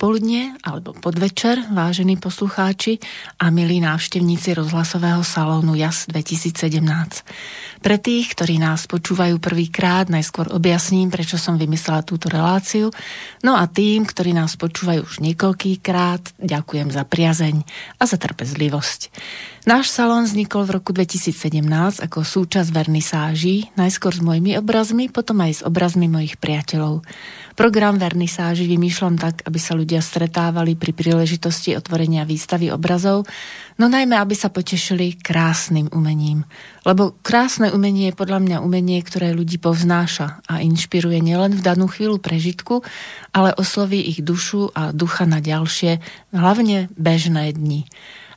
Popoludne alebo podvečer, vážení poslucháči a milí návštevníci rozhlasového salónu JAS 2017. Pre tých, ktorí nás počúvajú prvýkrát, najskôr objasním, prečo som vymyslela túto reláciu. No a tým, ktorí nás počúvajú už niekoľkýkrát, ďakujem za priazeň a za trpezlivosť. Náš salón vznikol v roku 2017 ako súčasť vernisáží, najskôr s mojimi obrazmi, potom aj s obrazmi mojich priateľov. Program vernisáži vymýšľam tak, aby sa ľudia stretávali pri príležitosti otvorenia výstavy obrazov, no najmä, aby sa potešili krásnym umením. Lebo krásne umenie je podľa mňa umenie, ktoré ľudí povznáša a inšpiruje nielen v danú chvíľu prežitku, ale osloví ich dušu a ducha na ďalšie, hlavne bežné dni.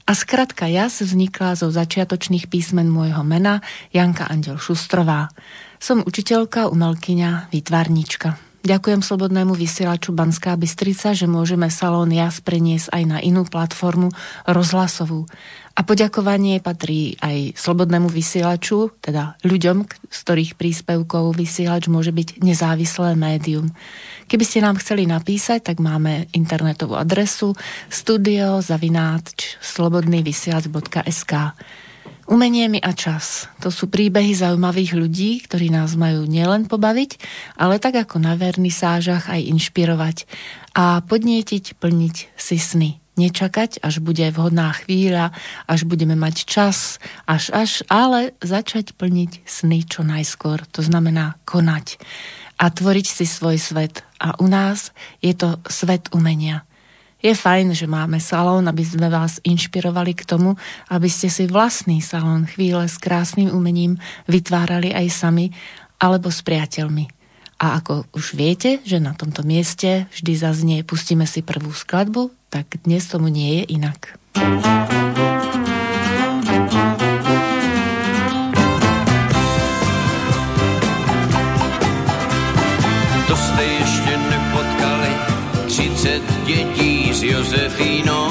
A skratka jas vznikla zo začiatočných písmen môjho mena Janka Andel Šustrová. Som učiteľka, umelkyňa, výtvarníčka. Ďakujem Slobodnému vysielaču Banská Bystrica, že môžeme Salón Jas preniesť aj na inú platformu rozhlasovú. A poďakovanie patrí aj slobodnému vysielaču, teda ľuďom, z ktorých príspevkov vysielač môže byť nezávislé médium. Keby ste nám chceli napísať, tak máme internetovú adresu studiozavináč.slobodnývysielac.sk Umenie mi a čas. To sú príbehy zaujímavých ľudí, ktorí nás majú nielen pobaviť, ale tak ako na vernisážach aj inšpirovať a podnietiť plniť si sny nečakať, až bude vhodná chvíľa, až budeme mať čas, až až, ale začať plniť sny čo najskôr. To znamená konať a tvoriť si svoj svet. A u nás je to svet umenia. Je fajn, že máme salón, aby sme vás inšpirovali k tomu, aby ste si vlastný salón chvíle s krásnym umením vytvárali aj sami alebo s priateľmi. A ako už viete, že na tomto mieste vždy zaznie Pustíme si prvú skladbu, tak dnes tomu nie je inak. To jste ještě nepotkali 30 dětí s Josefínou.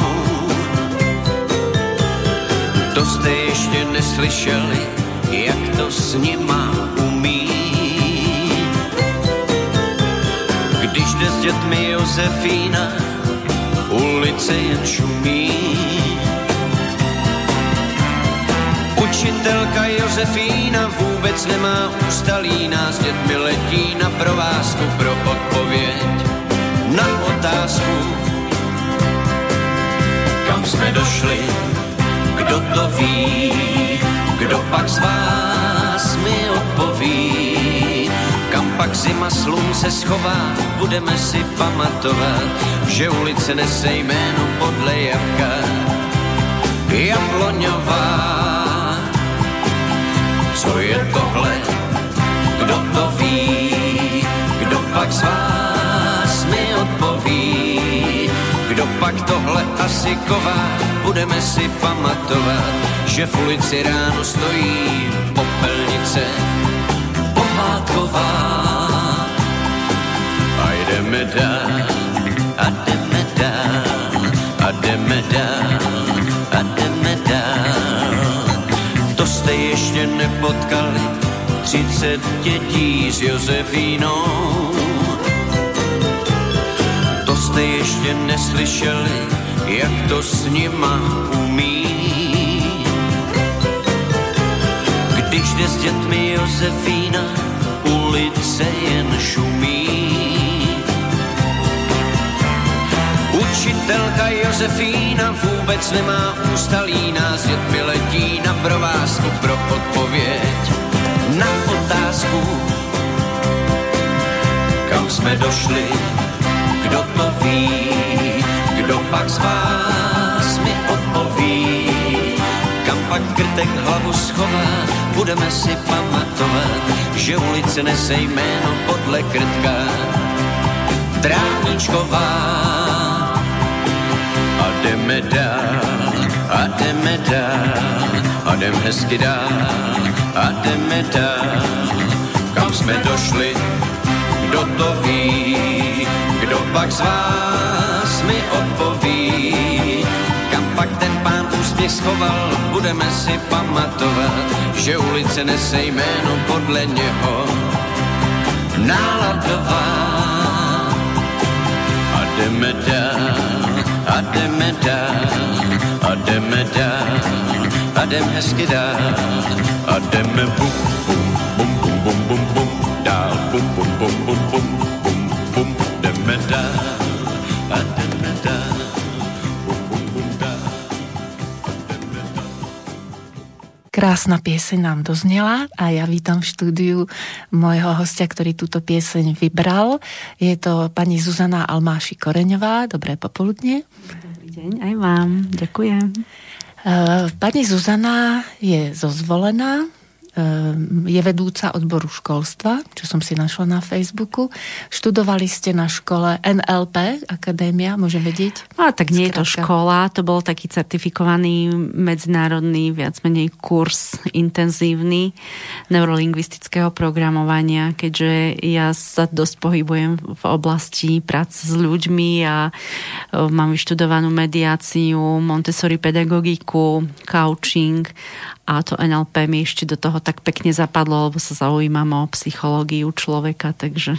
To jste ještě neslyšeli, jak to s nima dětmi Josefína, ulice jen šumí. Učitelka Josefína vůbec nemá ústalí, nás dětmi letí na provázku pro odpověď na otázku. Kam jsme došli, kdo to ví, kdo pak z vás mi odpoví. Pak zima slunce schová, budeme si pamatovat, že ulice nese jméno podle jabka. Jabloňová, co je tohle, kdo to ví, kdo pak z vás pak tohle asi ková, budeme si pamatovat, že v ulici ráno stojí popelnice pohádková jdeme dál a jdeme dál a jdeme dál a jdeme dál. To jste ještě nepotkali, třicet dětí s Josefínou. Jste ještě neslyšeli, jak to s nima umí. Když jde s dětmi Josefína, ulice jen šumí. Učitelka Josefína vůbec nemá ústalí, nás dětmi letí na provázku pro odpověď na otázku, kam jsme došli, kdo to ví, kdo pak z vás mi odpoví, kam pak krtek hlavu schová, budeme si pamatovat, že ulice nese jméno podle krtka. Trávničková jdeme dál a jdeme dál a jdem hezky dál a jdeme dál. Kam jsme došli, kdo to ví, kdo pak z vás mi odpoví. Kam pak ten pán úspěch schoval, budeme si pamatovat, že ulice nese jméno podle něho. Náladová. A jdeme dál a jdeme dál a jdeme dál a jdem hezky dál. A jdeme bum, bum, bum, bum, bum, bum, bum, dál. Bum, bum, bum, bum, bum, bum, bum, jdeme dál a jdeme dál Krásna pieseň nám doznela a ja vítam v štúdiu môjho hostia, ktorý túto pieseň vybral. Je to pani Zuzana Almáši Koreňová. Dobré popoludne. Dobrý deň aj vám. Ďakujem. Eh, pani Zuzana je zozvolená je vedúca odboru školstva, čo som si našla na Facebooku. Študovali ste na škole NLP, akadémia, môžem vedieť? A tak nie je to škola, to bol taký certifikovaný medzinárodný, viac menej kurz intenzívny neurolingvistického programovania, keďže ja sa dosť pohybujem v oblasti práce s ľuďmi a e, mám vyštudovanú mediáciu, Montessori pedagogiku, coaching a to NLP mi ešte do toho tak pekne zapadlo, lebo sa zaujímam o psychológiu človeka, takže...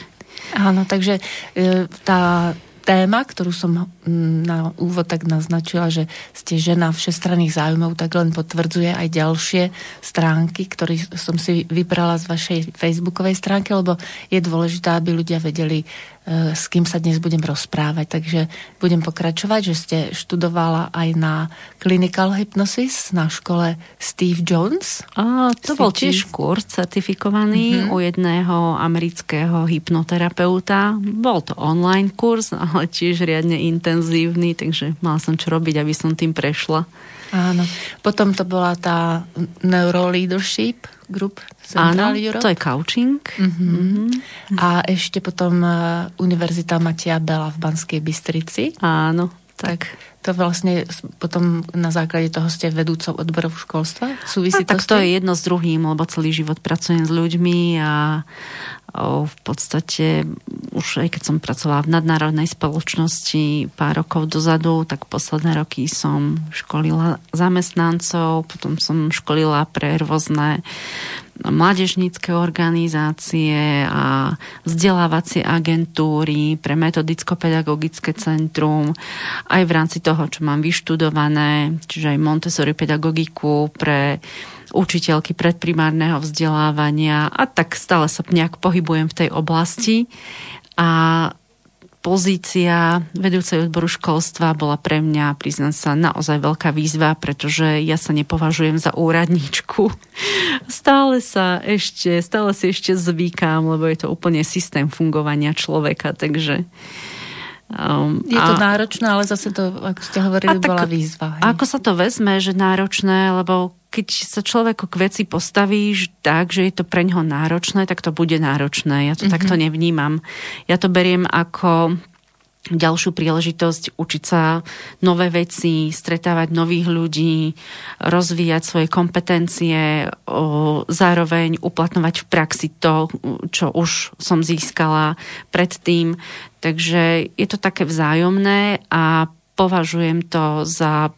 Áno, takže e, tá téma, ktorú som na úvod tak naznačila, že ste žena všestranných záujmov, tak len potvrdzuje aj ďalšie stránky, ktoré som si vybrala z vašej facebookovej stránky, lebo je dôležité, aby ľudia vedeli, E, s kým sa dnes budem rozprávať. Takže budem pokračovať, že ste študovala aj na Clinical Hypnosis na škole Steve Jones. A, to Steve bol tiež kurz certifikovaný uh-huh. u jedného amerického hypnoterapeuta. Bol to online kurz, ale tiež riadne intenzívny, takže mala som čo robiť, aby som tým prešla. Áno. Potom to bola tá Neuroleadership Group Central Áno, Europe. to je coaching. Uh-huh. Uh-huh. A ešte potom uh, Univerzita Matia Bela v Banskej Bystrici. Áno, tak. to vlastne potom na základe toho ste vedúcou odborov školstva? Súvisí a, to tak to je jedno s druhým, lebo celý život pracujem s ľuďmi a o, v podstate už aj keď som pracovala v nadnárodnej spoločnosti pár rokov dozadu, tak posledné roky som školila zamestnancov, potom som školila pre rôzne mládežnícke organizácie a vzdelávacie agentúry pre metodicko-pedagogické centrum, aj v rámci toho, čo mám vyštudované, čiže aj Montessori pedagogiku pre učiteľky predprimárneho vzdelávania. A tak stále sa nejak pohybujem v tej oblasti. A pozícia vedúcej odboru školstva bola pre mňa, priznám sa, naozaj veľká výzva, pretože ja sa nepovažujem za úradničku. Stále sa ešte, stále si ešte zvykám, lebo je to úplne systém fungovania človeka, takže Um, je to a, náročné, ale zase to, ako ste hovorili, tak, bola výzva. Hej. Ako sa to vezme, že náročné, lebo keď sa človek k veci postavíš tak, že je to pre ňoho náročné, tak to bude náročné. Ja to mm-hmm. takto nevnímam. Ja to beriem ako ďalšiu príležitosť učiť sa nové veci, stretávať nových ľudí, rozvíjať svoje kompetencie, zároveň uplatňovať v praxi to, čo už som získala predtým. Takže je to také vzájomné a považujem to za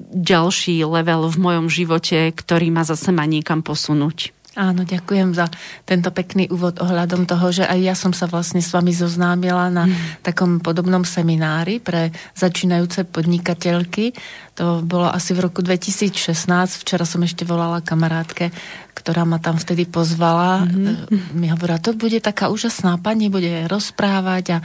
ďalší level v mojom živote, ktorý ma zase má niekam posunúť. Áno, ďakujem za tento pekný úvod ohľadom toho, že aj ja som sa vlastne s vami zoznámila na mm. takom podobnom seminári pre začínajúce podnikateľky. To bolo asi v roku 2016. Včera som ešte volala kamarátke, ktorá ma tam vtedy pozvala. Mm-hmm. Mi hovorila, to bude taká úžasná pani, bude rozprávať a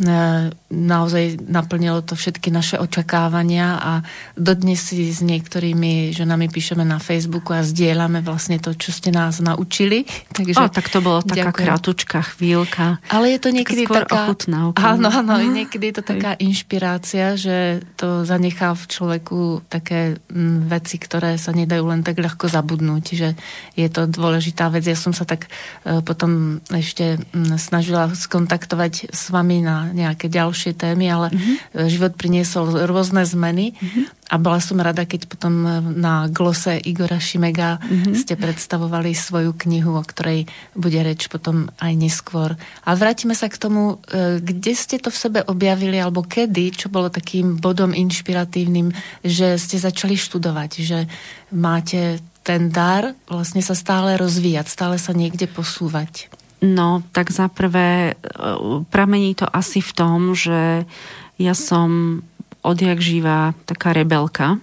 E, naozaj naplnilo to všetky naše očakávania a dodnes si s niektorými ženami píšeme na Facebooku a zdieľame vlastne to, čo ste nás naučili. Takže, o, tak to bolo taká ďakujem. krátučká chvíľka. Ale je to niekedy taká... Ochutná, áno, áno, niekedy je to taká inšpirácia, že to zanechá v človeku také veci, ktoré sa nedajú len tak ľahko zabudnúť, že je to dôležitá vec. Ja som sa tak e, potom ešte snažila skontaktovať s vami na nejaké ďalšie témy, ale mm-hmm. život priniesol rôzne zmeny mm-hmm. a bola som rada, keď potom na glose Igora Šimega mm-hmm. ste predstavovali svoju knihu, o ktorej bude reč potom aj neskôr. A vrátime sa k tomu, e, kde ste to v sebe objavili, alebo kedy, čo bolo takým bodom inšpiratívnym, že ste začali študovať, že máte ten dar vlastne sa stále rozvíjať, stále sa niekde posúvať. No, tak za prvé e, pramení to asi v tom, že Ja som odjak živá taká rebelka.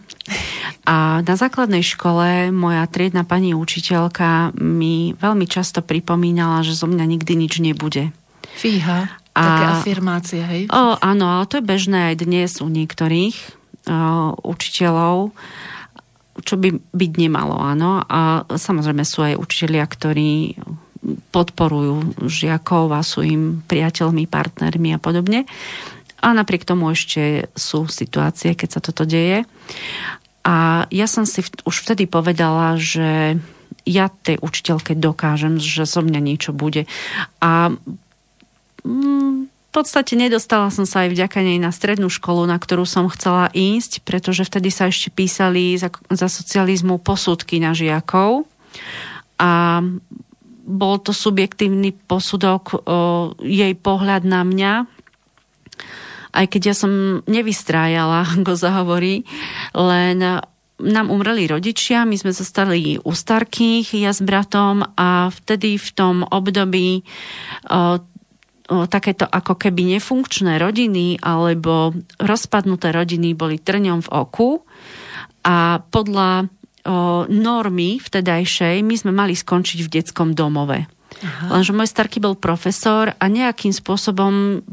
A na základnej škole moja triedna pani učiteľka mi veľmi často pripomínala, že zo mňa nikdy nič nebude. Fíha, a, také afirmácie, hej? O, áno, ale to je bežné aj dnes u niektorých o, učiteľov, čo by byť nemalo, áno. A samozrejme sú aj učiteľia, ktorí podporujú žiakov a sú im priateľmi, partnermi a podobne. A napriek tomu ešte sú situácie, keď sa toto deje. A ja som si už vtedy povedala, že ja tej učiteľke dokážem, že zo mňa niečo bude. A mm, podstate nedostala som sa aj vďaka nej na strednú školu, na ktorú som chcela ísť, pretože vtedy sa ešte písali za, za socializmu posudky na žiakov. A bol to subjektívny posudok, o, jej pohľad na mňa, aj keď ja som nevystrájala, ako sa len nám umreli rodičia, my sme zostali u starkých, ja s bratom a vtedy v tom období o, takéto ako keby nefunkčné rodiny alebo rozpadnuté rodiny boli trňom v oku a podľa normy vtedajšej my sme mali skončiť v detskom domove. Aha. Lenže môj starky bol profesor a nejakým spôsobom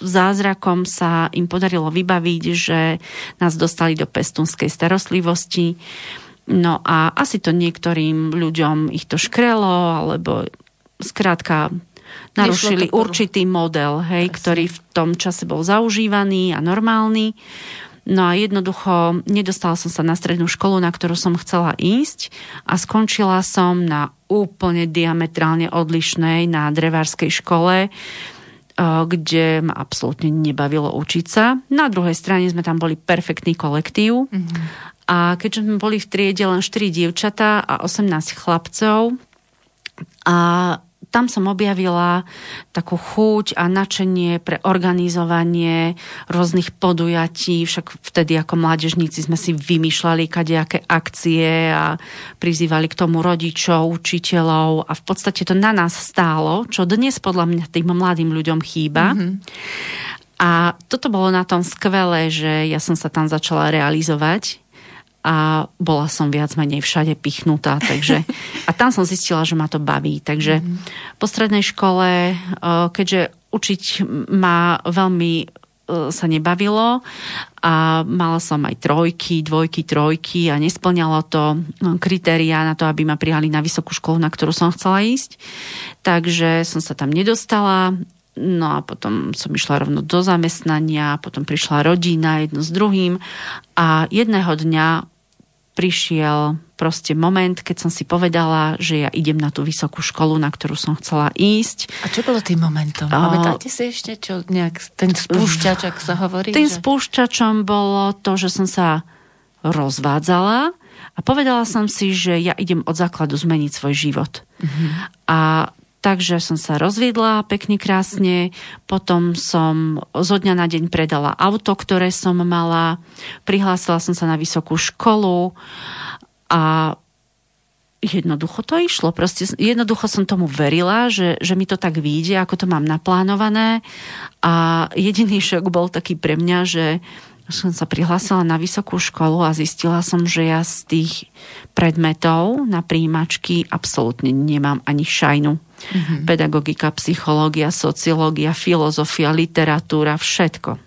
zázrakom sa im podarilo vybaviť, že nás dostali do pestunskej starostlivosti. No a asi to niektorým ľuďom ich to škrelo, alebo skrátka narušili určitý model, hej, ktorý v tom čase bol zaužívaný a normálny. No a jednoducho nedostala som sa na strednú školu, na ktorú som chcela ísť a skončila som na úplne diametrálne odlišnej na drevárskej škole, kde ma absolútne nebavilo učiť sa. Na druhej strane sme tam boli perfektný kolektív mm-hmm. a keďže sme boli v triede len 4 dievčatá a 18 chlapcov a tam som objavila takú chuť a načenie pre organizovanie rôznych podujatí. Však vtedy ako mládežníci sme si vymýšľali kadejaké akcie a prizývali k tomu rodičov, učiteľov a v podstate to na nás stálo, čo dnes podľa mňa tým mladým ľuďom chýba. Mm-hmm. A toto bolo na tom skvelé, že ja som sa tam začala realizovať a bola som viac menej všade pichnutá, takže a tam som zistila, že ma to baví. Takže mm-hmm. po strednej škole, keďže učiť ma veľmi sa nebavilo a mala som aj trojky, dvojky, trojky a nesplňalo to kritéria na to, aby ma prijali na vysokú školu, na ktorú som chcela ísť. Takže som sa tam nedostala. No a potom som išla rovno do zamestnania, potom prišla rodina jedno s druhým a jedného dňa prišiel proste moment, keď som si povedala, že ja idem na tú vysokú školu, na ktorú som chcela ísť. A čo bolo tým momentom? Pamätáte si ešte, čo nejak ten spúšťač, ak sa hovorí? Tým že... spúšťačom bolo to, že som sa rozvádzala a povedala som si, že ja idem od základu zmeniť svoj život. Mm-hmm. A Takže som sa rozviedla pekne krásne, potom som zo dňa na deň predala auto, ktoré som mala, prihlásila som sa na vysokú školu a jednoducho to išlo. Proste jednoducho som tomu verila, že, že mi to tak vyjde, ako to mám naplánované. A jediný šok bol taký pre mňa, že som sa prihlásila na vysokú školu a zistila som, že ja z tých predmetov na príjimačky absolútne nemám ani šajnu mm-hmm. pedagogika, psychológia, sociológia, filozofia, literatúra, všetko.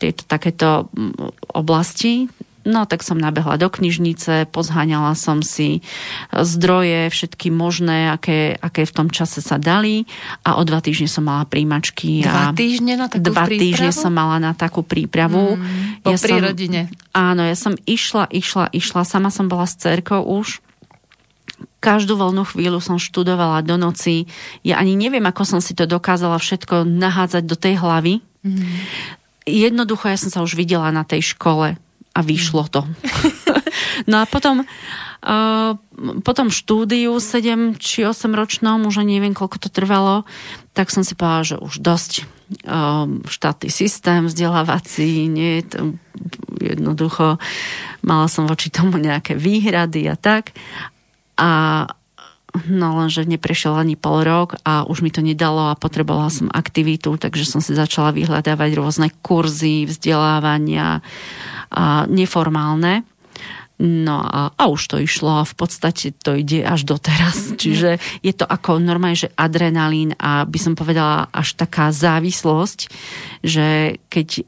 Tieto takéto mm, oblasti No tak som nabehla do knižnice, pozháňala som si zdroje, všetky možné, aké, aké v tom čase sa dali a o dva týždne som mala príjmačky. Dva týždne na takú Dva prípravu? týždne som mala na takú prípravu. Mm, po ja som, rodine. Áno, ja som išla, išla, išla. Sama som bola s cerkou už každú voľnú chvíľu som študovala do noci. Ja ani neviem, ako som si to dokázala všetko nahádzať do tej hlavy. Mm. Jednoducho, ja som sa už videla na tej škole a vyšlo to. no a potom Uh, potom štúdiu 7 či 8 ročnom, už neviem, koľko to trvalo, tak som si povedala, že už dosť uh, štátny systém vzdelávací, nie, to jednoducho mala som voči tomu nejaké výhrady a tak. A No lenže neprešiel ani pol rok a už mi to nedalo a potrebovala som aktivitu, takže som si začala vyhľadávať rôzne kurzy, vzdelávania a neformálne. No a, a už to išlo a v podstate to ide až doteraz. Čiže je to ako normálne, že adrenalín a by som povedala až taká závislosť, že keď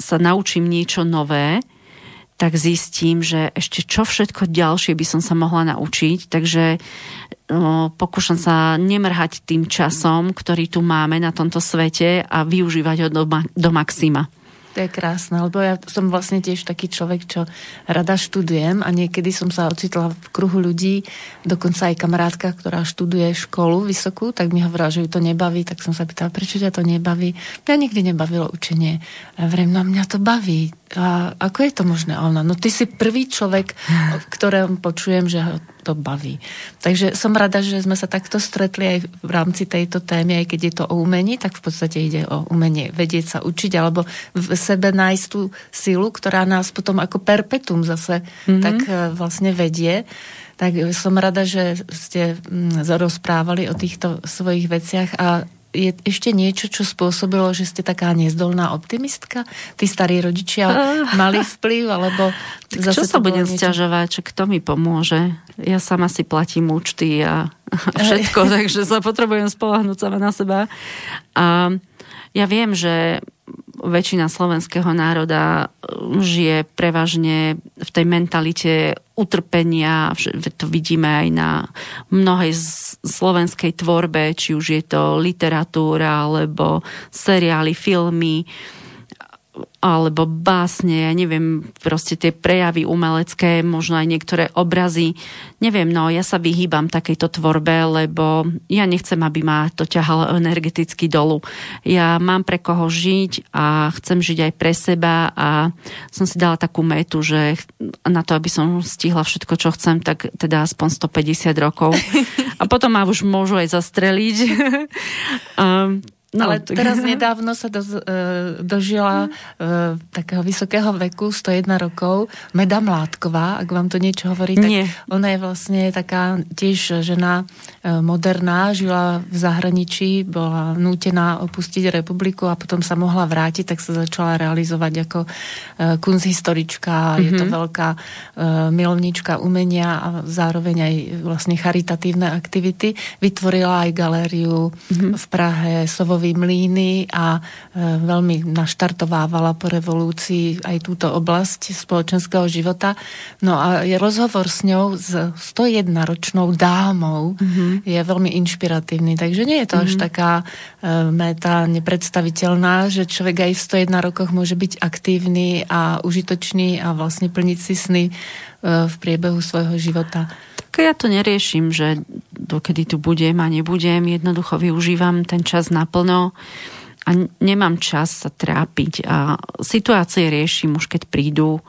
sa naučím niečo nové, tak zistím, že ešte čo všetko ďalšie by som sa mohla naučiť. Takže no, pokúšam sa nemrhať tým časom, ktorý tu máme na tomto svete a využívať ho do, do maxima. To je krásne, lebo ja som vlastne tiež taký človek, čo rada študujem a niekedy som sa ocitla v kruhu ľudí, dokonca aj kamarátka, ktorá študuje školu vysokú, tak mi hovorila, že ju to nebaví, tak som sa pýtala, prečo ťa to nebaví. Mňa nikdy nebavilo učenie. A vrem, no mňa to baví. A ako je to možné? ona, no ty si prvý človek, ktorému počujem, že to baví. Takže som rada, že sme sa takto stretli aj v rámci tejto témy, aj keď je to o umení, tak v podstate ide o umenie vedieť sa učiť, alebo v sebe nájsť tú silu, ktorá nás potom ako perpetum zase mm-hmm. tak e, vlastne vedie. Tak som rada, že ste mm, rozprávali o týchto svojich veciach a je ešte niečo, čo spôsobilo, že ste taká nezdolná optimistka? Tí starí rodičia mali vplyv, alebo tak zase čo sa budem niečo... stiažovať, kto mi pomôže? Ja sama si platím účty a, a všetko, takže sa potrebujem spolahnúť sama na seba. A ja viem, že väčšina slovenského národa um, žije prevažne v tej mentalite utrpenia, to vidíme aj na mnohej slovenskej tvorbe, či už je to literatúra, alebo seriály, filmy alebo básne, ja neviem, proste tie prejavy umelecké, možno aj niektoré obrazy. Neviem, no ja sa vyhýbam takejto tvorbe, lebo ja nechcem, aby ma to ťahalo energeticky dolu. Ja mám pre koho žiť a chcem žiť aj pre seba a som si dala takú metu, že na to, aby som stihla všetko, čo chcem, tak teda aspoň 150 rokov. A potom ma už môžu aj zastreliť. um, No, Ale tak... teraz nedávno sa do, uh, dožila uh, takého vysokého veku, 101 rokov, Meda Mládková, ak vám to niečo hovorí, tak Nie. ona je vlastne taká tiež žena uh, moderná, žila v zahraničí, bola nútená opustiť republiku a potom sa mohla vrátiť, tak sa začala realizovať ako uh, kunsthistorička, mm-hmm. je to mhm. veľká uh, milovníčka umenia a zároveň aj vlastne charitatívne aktivity. Vytvorila aj galériu mm-hmm. v Prahe, Sovo Karlovy mlíny a e, veľmi naštartovávala po revolúcii aj túto oblasť spoločenského života. No a rozhovor s ňou, s 101-ročnou dámou, mm-hmm. je veľmi inšpiratívny. Takže nie je to mm-hmm. až mhm. taká e, meta nepredstaviteľná, že človek aj v 101 rokoch môže byť aktívny a užitočný a vlastne plniť si sny e, v priebehu svojho života. Tak ja to neriešim, že dokedy tu budem a nebudem, jednoducho využívam ten čas naplno a nemám čas sa trápiť a situácie riešim už keď prídu.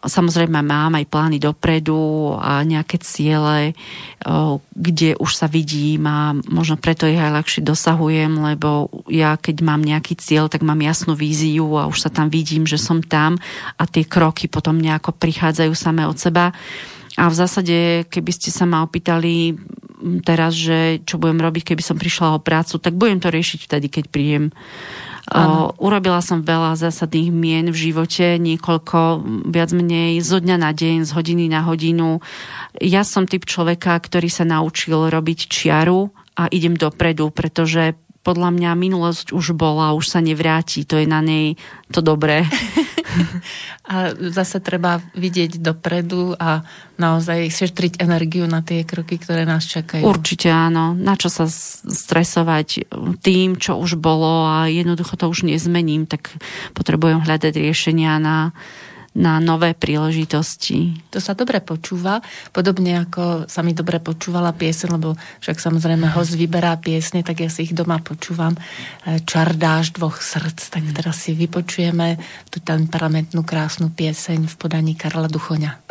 Samozrejme mám aj plány dopredu a nejaké ciele, kde už sa vidím a možno preto ich aj ľahšie dosahujem, lebo ja keď mám nejaký cieľ, tak mám jasnú víziu a už sa tam vidím, že som tam a tie kroky potom nejako prichádzajú samé od seba. A v zásade, keby ste sa ma opýtali teraz, že čo budem robiť, keby som prišla o prácu, tak budem to riešiť vtedy, keď príjem. O, urobila som veľa zásadných mien v živote, niekoľko, viac menej zo dňa na deň, z hodiny na hodinu. Ja som typ človeka, ktorý sa naučil robiť čiaru a idem dopredu, pretože podľa mňa minulosť už bola, už sa nevráti, to je na nej to dobré. a zase treba vidieť dopredu a naozaj šetriť energiu na tie kroky, ktoré nás čakajú. Určite áno. Na čo sa stresovať tým, čo už bolo a jednoducho to už nezmením, tak potrebujem hľadať riešenia na na nové príležitosti. To sa dobre počúva, podobne ako sa mi dobre počúvala piesen, lebo však samozrejme host vyberá piesne, tak ja si ich doma počúvam. E, Čardáš dvoch srdc, tak teraz si vypočujeme tú temperamentnú krásnu pieseň v podaní Karla Duchoňa.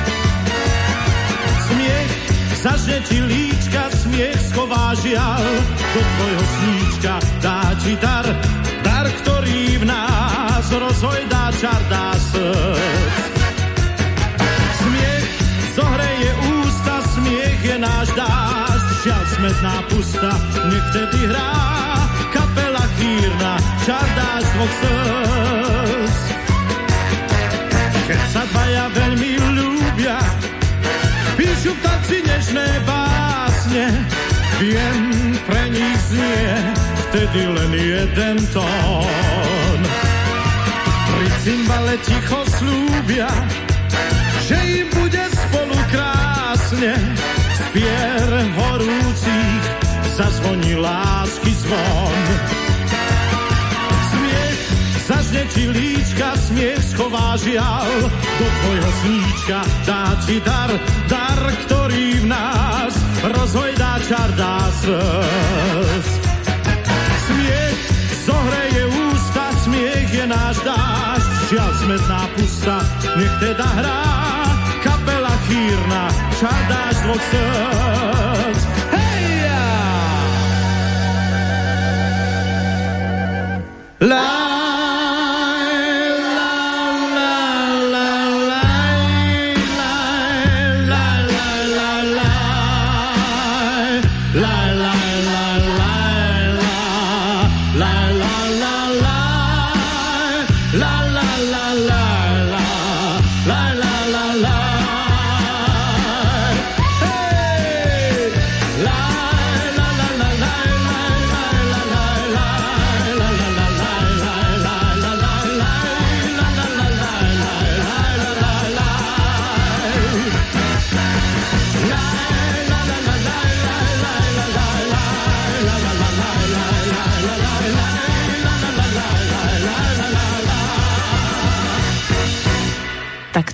Zažne ti líčka, smiech schová žial, do tvojho sníčka dá ti dar, dar, ktorý v nás rozhojdá čar, dá srdc. Smiech zohreje ústa, smiech je náš dážď, žiaľ smetná pusta, nech tedy hrá kapela chýrna, čar dáš dvoch srdc. Keď sa dvaja veľmi píšu vtáci nežné básne, viem, pre nich znie vtedy len jeden tón. Pri cymbale ticho slúbia, že im bude spolu krásne, spier horúcich zazvoní lásky zvon. Zažne ti líčka, smiech schová žial, do tvojho sníčka dá ti dar, dar, ktorý v nás rozhojdá čar dá srdc. Smiech zohreje ústa, smiech je náš dážď, žiaľ smetná pusta, nech teda hrá kapela chýrna, čar dáš dvoch srdc.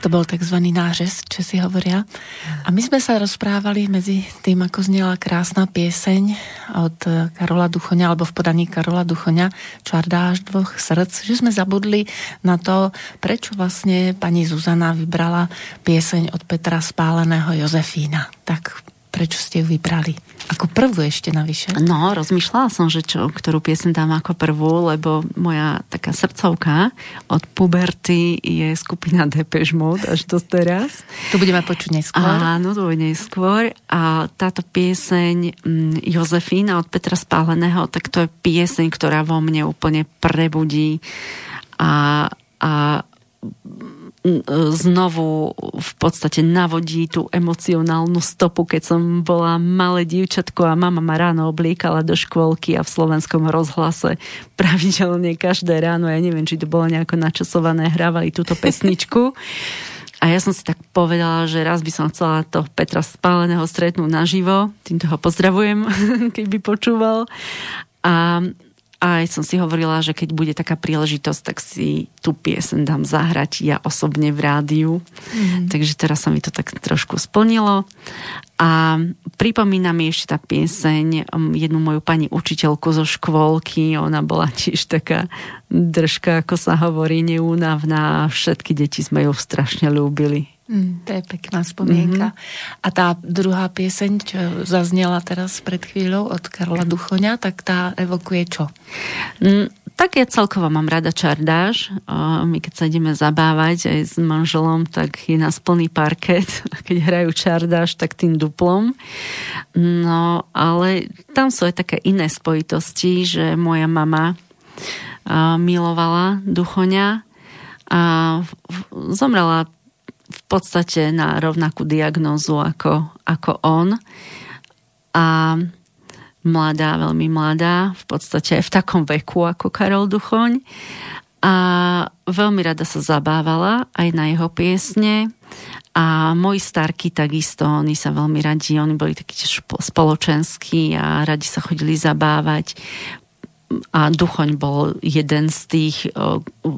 To bol tzv. nářez, si hovoria. A my sme sa rozprávali medzi tým, ako znela krásna pieseň od Karola Duchoňa, alebo v podaní Karola Duchoňa, Čardáš dvoch srdc, že sme zabudli na to, prečo vlastne pani Zuzana vybrala pieseň od Petra Spáleného Jozefína. Tak prečo ste ju vybrali? Ako prvú ešte navyše? No, rozmýšľala som, že čo, ktorú piesen dám ako prvú, lebo moja taká srdcovka od puberty je skupina Depeche Mode až do teraz. To budeme počuť neskôr. Áno, to bude neskôr. A táto pieseň mm, Jozefína od Petra Spáleného, tak to je pieseň, ktorá vo mne úplne prebudí a, a znovu v podstate navodí tú emocionálnu stopu, keď som bola malé dievčatko a mama ma ráno obliekala do škôlky a v slovenskom rozhlase pravidelne každé ráno, ja neviem, či to bolo nejako načasované, hrávali túto pesničku. A ja som si tak povedala, že raz by som chcela to Petra Spáleného stretnúť naživo. Týmto ho pozdravujem, keď by počúval. A aj som si hovorila, že keď bude taká príležitosť, tak si tú piesen dám zahrať ja osobne v rádiu. Mm. Takže teraz sa mi to tak trošku splnilo. A pripomína mi ešte tá pieseň um, jednu moju pani učiteľku zo škôlky. Ona bola tiež taká držka, ako sa hovorí, neúnavná. Všetky deti sme ju strašne ľúbili. Mm, to je pekná spomienka. Mm-hmm. A tá druhá pieseň, čo zaznela teraz pred chvíľou od Karola Duchoňa, tak tá evokuje čo? Mm, tak ja celkovo mám rada čardáš. My keď sa ideme zabávať aj s manželom, tak je nás plný parket. Keď hrajú čardáš, tak tým duplom. No, ale tam sú aj také iné spojitosti, že moja mama milovala Duchoňa a zomrela v podstate na rovnakú diagnózu ako, ako on. A mladá, veľmi mladá, v podstate aj v takom veku ako Karol Duchoň. A veľmi rada sa zabávala aj na jeho piesne. A moji starky takisto, oni sa veľmi radi, oni boli takí tiež spoločenskí a radi sa chodili zabávať a Duchoň bol jeden z tých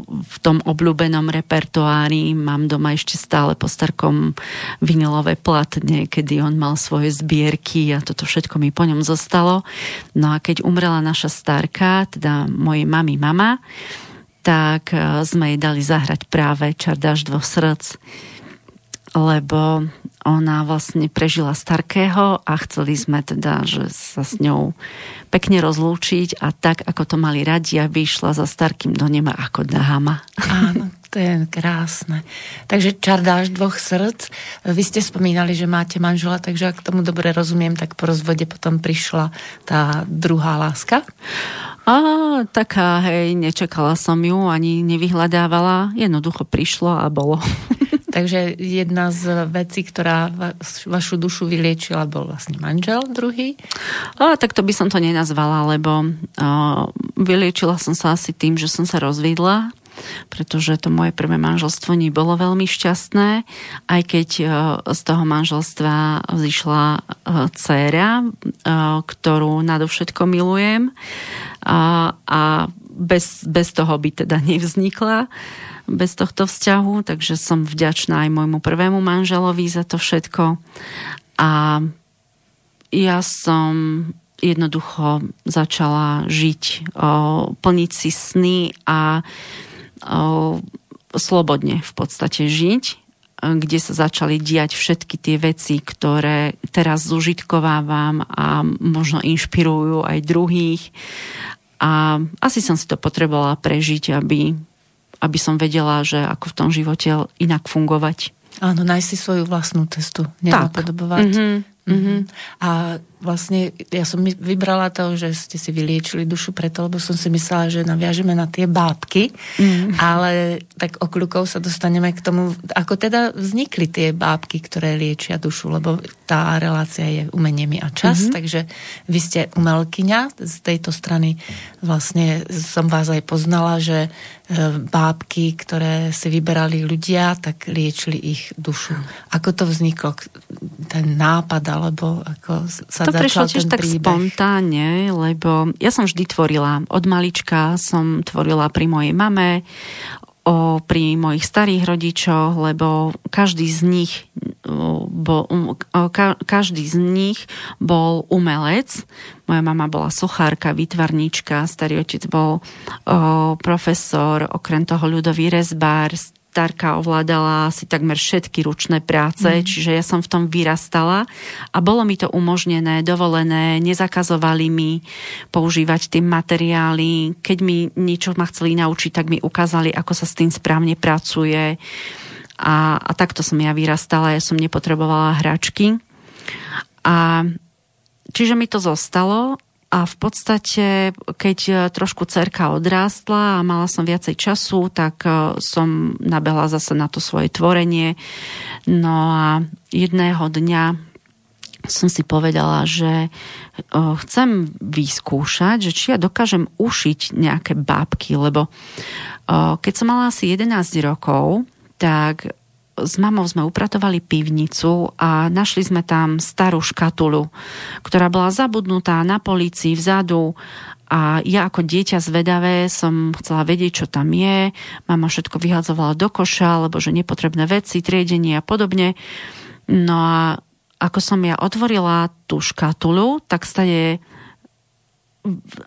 v tom obľúbenom repertoári. Mám doma ešte stále po starkom vinilové platne, kedy on mal svoje zbierky a toto všetko mi po ňom zostalo. No a keď umrela naša starka, teda mojej mami mama, tak sme jej dali zahrať práve Čardáš dvoch srdc lebo ona vlastne prežila starkého a chceli sme teda, že sa s ňou pekne rozlúčiť a tak, ako to mali radi, aby išla za starkým do neba ako dáma. Áno, to je krásne. Takže čardáš dvoch srdc. Vy ste spomínali, že máte manžela, takže ak tomu dobre rozumiem, tak po rozvode potom prišla tá druhá láska? A taká, hej, nečakala som ju, ani nevyhľadávala. Jednoducho prišlo a bolo. Takže jedna z vecí, ktorá vašu dušu vyliečila, bol vlastne manžel druhý? A, tak to by som to nenazvala, lebo a, vyliečila som sa asi tým, že som sa rozvidla pretože to moje prvé manželstvo nebolo veľmi šťastné, aj keď z toho manželstva vzýšla dcéra, ktorú nadovšetko milujem a bez, bez toho by teda nevznikla bez tohto vzťahu, takže som vďačná aj môjmu prvému manželovi za to všetko. A ja som jednoducho začala žiť, o, plniť si sny a o, slobodne v podstate žiť, kde sa začali diať všetky tie veci, ktoré teraz zužitkovávam a možno inšpirujú aj druhých. A asi som si to potrebovala prežiť, aby aby som vedela, že ako v tom živote inak fungovať. Áno, nájsť si svoju vlastnú cestu, nenapodobovať. Mm-hmm. Mm-hmm. A vlastne ja som vybrala to, že ste si vyliečili dušu preto, lebo som si myslela, že naviažeme na tie bábky, mm. ale tak okľukov sa dostaneme k tomu, ako teda vznikli tie bábky, ktoré liečia dušu, lebo tá relácia je umenie mi a čas, mm-hmm. takže vy ste umelkyňa, z tejto strany vlastne som vás aj poznala, že e, bábky, ktoré si vyberali ľudia, tak liečili ich dušu. Ako to vzniklo, ten nápad, alebo ako sa to prišlo tiež tak príbeh. spontánne, lebo ja som vždy tvorila. Od malička som tvorila pri mojej mame, o, pri mojich starých rodičoch, lebo každý z nich bol, um, ka, každý z nich bol umelec. Moja mama bola sochárka, výtvarníčka, starý otec bol o, profesor, okrem toho ľudový rezbár, Starka ovládala asi takmer všetky ručné práce, mm. čiže ja som v tom vyrastala a bolo mi to umožnené, dovolené, nezakazovali mi používať tie materiály. Keď mi niečo ma chceli naučiť, tak mi ukázali, ako sa s tým správne pracuje. A, a takto som ja vyrastala, ja som nepotrebovala hračky. A čiže mi to zostalo a v podstate, keď e, trošku cerka odrástla a mala som viacej času, tak e, som nabehla zase na to svoje tvorenie. No a jedného dňa som si povedala, že e, chcem vyskúšať, že či ja dokážem ušiť nejaké bábky, lebo keď som mala asi 11 rokov, tak s mamou sme upratovali pivnicu a našli sme tam starú škatulu, ktorá bola zabudnutá na policii vzadu a ja ako dieťa zvedavé som chcela vedieť, čo tam je. Mama všetko vyhadzovala do koša, lebo že nepotrebné veci, triedenie a podobne. No a ako som ja otvorila tú škatulu, tak stade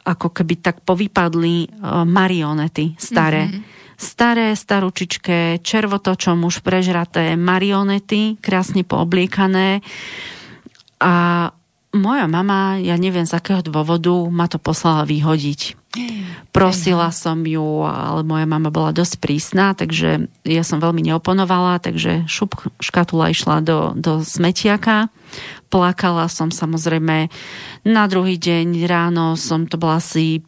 ako keby tak povypadli e, marionety staré. Mm-hmm staré, staručičké, červotočom už prežraté marionety, krásne poobliekané. A moja mama, ja neviem z akého dôvodu, ma to poslala vyhodiť. Prosila som ju, ale moja mama bola dosť prísna, takže ja som veľmi neoponovala, takže šup škatula išla do, do smetiaka. Plakala som samozrejme na druhý deň ráno, som to bola asi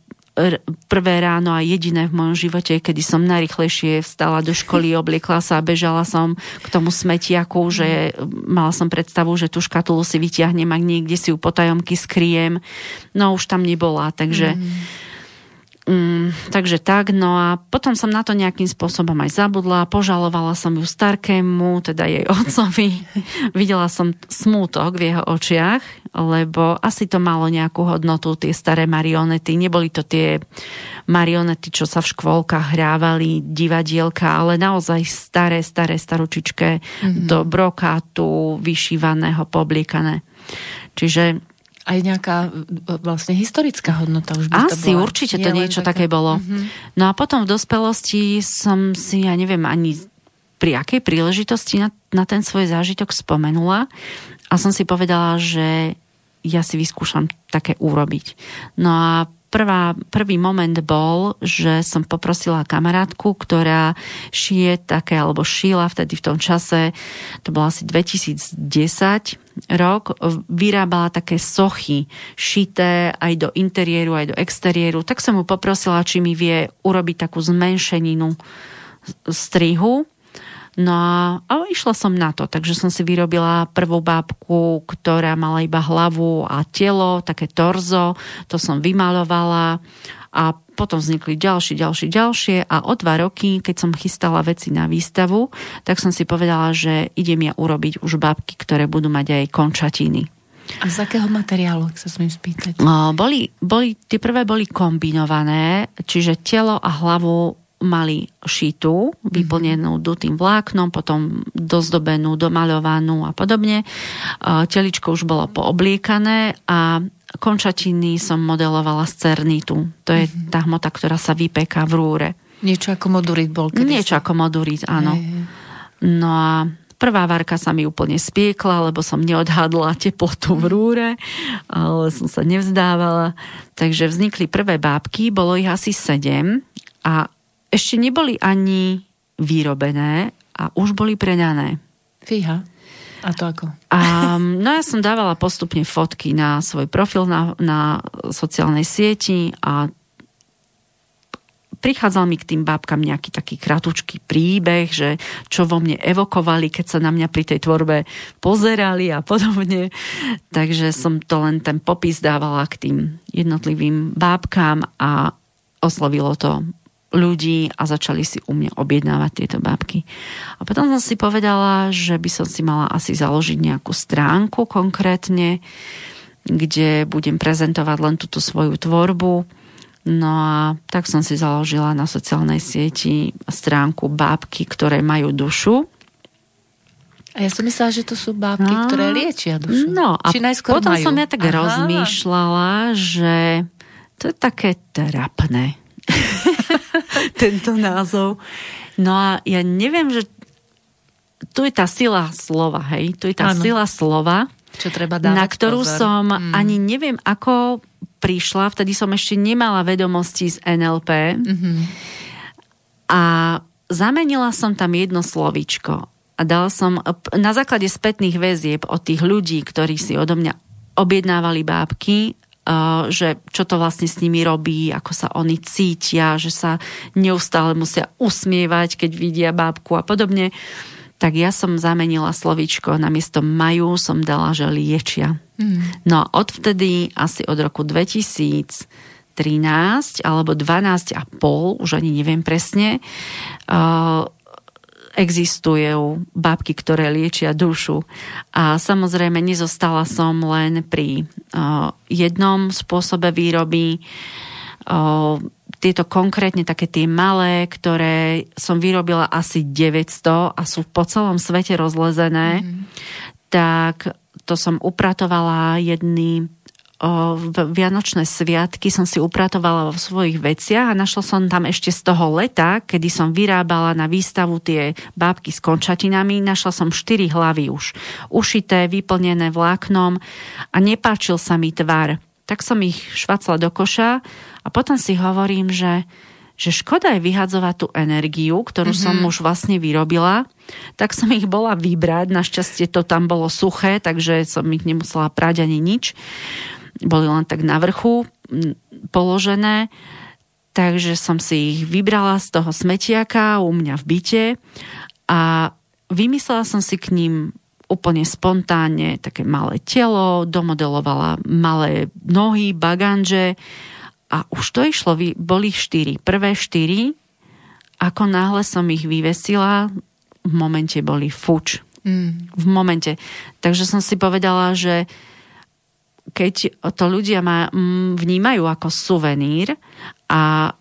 prvé ráno a jediné v mojom živote, kedy som najrychlejšie vstala do školy, obliekla sa a bežala som k tomu smetiaku, že mala som predstavu, že tú škatulu si vyťahnem a niekde si ju potajomky skriem. No už tam nebola, takže mm. Mm, takže tak, no a potom som na to nejakým spôsobom aj zabudla, požalovala som ju starkému, teda jej otcovi. Videla som smútok v jeho očiach, lebo asi to malo nejakú hodnotu, tie staré marionety. Neboli to tie marionety, čo sa v škôlkach hrávali, divadielka, ale naozaj staré, staré, staručičké mm-hmm. do brokátu, vyšívaného, pobliekané. Čiže aj nejaká e, vlastne historická hodnota už by Asi, to bola. určite to niečo také, také bolo. Mm-hmm. No a potom v dospelosti som si, ja neviem ani pri akej príležitosti na, na ten svoj zážitok spomenula a som si povedala, že ja si vyskúšam také urobiť. No a prvá, prvý moment bol, že som poprosila kamarátku, ktorá šije také, alebo šila vtedy v tom čase, to bolo asi 2010 rok, vyrábala také sochy šité aj do interiéru, aj do exteriéru. Tak som mu poprosila, či mi vie urobiť takú zmenšeninu strihu No a, a išla som na to, takže som si vyrobila prvú bábku, ktorá mala iba hlavu a telo, také torzo, to som vymalovala a potom vznikli ďalšie, ďalšie, ďalšie a o dva roky, keď som chystala veci na výstavu, tak som si povedala, že idem ja urobiť už bábky, ktoré budú mať aj končatiny. A z akého materiálu, ak sa smiem spýtať? Boli, boli, tie prvé boli kombinované, čiže telo a hlavu mali šitú, vyplnenú dutým vláknom, potom dozdobenú, domaľovanú a podobne. Teličko už bolo poobliekané a končatiny som modelovala z cernitu. To je mm-hmm. tá hmota, ktorá sa vypeká v rúre. Niečo ako modurit bol kedy Niečo ako modurit, áno. No a prvá varka sa mi úplne spiekla, lebo som neodhadla teplotu v rúre, ale som sa nevzdávala. Takže vznikli prvé bábky, bolo ich asi sedem a ešte neboli ani vyrobené a už boli preňané. Fíha. A to ako? A, no ja som dávala postupne fotky na svoj profil na, na sociálnej sieti a prichádzal mi k tým bábkam nejaký taký kratučký príbeh, že čo vo mne evokovali, keď sa na mňa pri tej tvorbe pozerali a podobne. Takže som to len ten popis dávala k tým jednotlivým bábkam a oslovilo to ľudí a začali si u mňa objednávať tieto bábky. A potom som si povedala, že by som si mala asi založiť nejakú stránku konkrétne, kde budem prezentovať len túto svoju tvorbu. No a tak som si založila na sociálnej sieti stránku bábky, ktoré majú dušu. A ja som myslela, že to sú bábky, no, ktoré liečia dušu. No a Či potom majú? som ja tak Aha. rozmýšľala, že to je také trapné. tento názov. No a ja neviem, že tu je tá sila slova, hej? Tu je tá ano. sila slova, Čo treba dávať na ktorú pozor. som hmm. ani neviem, ako prišla. Vtedy som ešte nemala vedomosti z NLP. Mm-hmm. A zamenila som tam jedno slovíčko. A dala som na základe spätných väzieb od tých ľudí, ktorí si odo mňa objednávali bábky, že čo to vlastne s nimi robí, ako sa oni cítia, že sa neustále musia usmievať, keď vidia bábku a podobne. Tak ja som zamenila slovíčko, namiesto majú som dala, že liečia. Mm. No a odvtedy, asi od roku 2013 alebo 12 a pol, už ani neviem presne, existujú babky, ktoré liečia dušu. A samozrejme nezostala som len pri uh, jednom spôsobe výroby. Uh, tieto konkrétne také tie malé, ktoré som vyrobila asi 900 a sú po celom svete rozlezené, mm. tak to som upratovala jedným Vianočné sviatky som si upratovala vo svojich veciach a našla som tam ešte z toho leta, kedy som vyrábala na výstavu tie bábky s končatinami, našla som štyri hlavy už ušité, vyplnené vláknom a nepáčil sa mi tvar. Tak som ich švacla do koša a potom si hovorím, že že škoda je vyhadzovať tú energiu, ktorú mm-hmm. som už vlastne vyrobila, tak som ich bola vybrať. Našťastie to tam bolo suché, takže som ich nemusela prať ani nič boli len tak na vrchu položené, takže som si ich vybrala z toho smetiaka u mňa v byte a vymyslela som si k ním úplne spontánne také malé telo, domodelovala malé nohy, baganže A už to išlo, boli štyri. Prvé štyri, ako náhle som ich vyvesila, v momente boli fuč. Mm. V momente. Takže som si povedala, že keď to ľudia ma, mm, vnímajú ako suvenír a